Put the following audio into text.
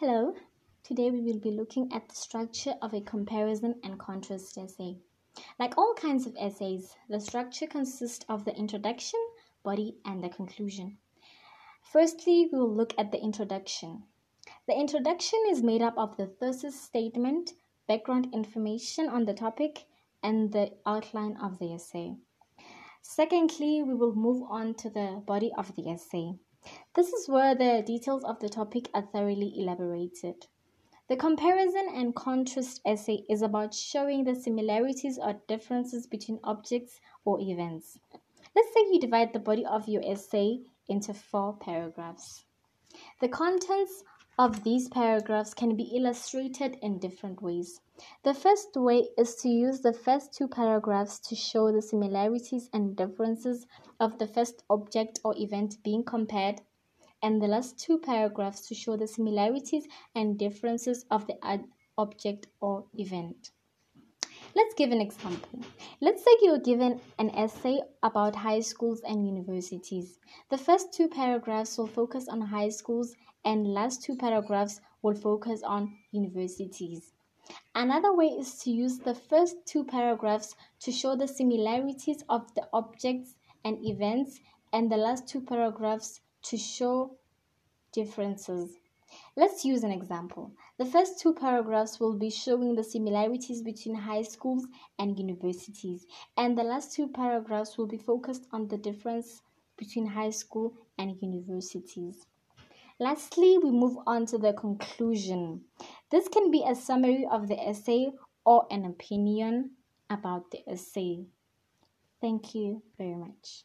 Hello, today we will be looking at the structure of a comparison and contrast essay. Like all kinds of essays, the structure consists of the introduction, body, and the conclusion. Firstly, we will look at the introduction. The introduction is made up of the thesis statement, background information on the topic, and the outline of the essay. Secondly, we will move on to the body of the essay. This is where the details of the topic are thoroughly elaborated. The comparison and contrast essay is about showing the similarities or differences between objects or events. Let's say you divide the body of your essay into four paragraphs. The contents of these paragraphs can be illustrated in different ways. The first way is to use the first two paragraphs to show the similarities and differences of the first object or event being compared, and the last two paragraphs to show the similarities and differences of the object or event. Let's give an example. Let's say you're given an essay about high schools and universities. The first two paragraphs will focus on high schools and last two paragraphs will focus on universities. Another way is to use the first two paragraphs to show the similarities of the objects and events and the last two paragraphs to show differences. Let's use an example. The first two paragraphs will be showing the similarities between high schools and universities, and the last two paragraphs will be focused on the difference between high school and universities. Lastly, we move on to the conclusion. This can be a summary of the essay or an opinion about the essay. Thank you very much.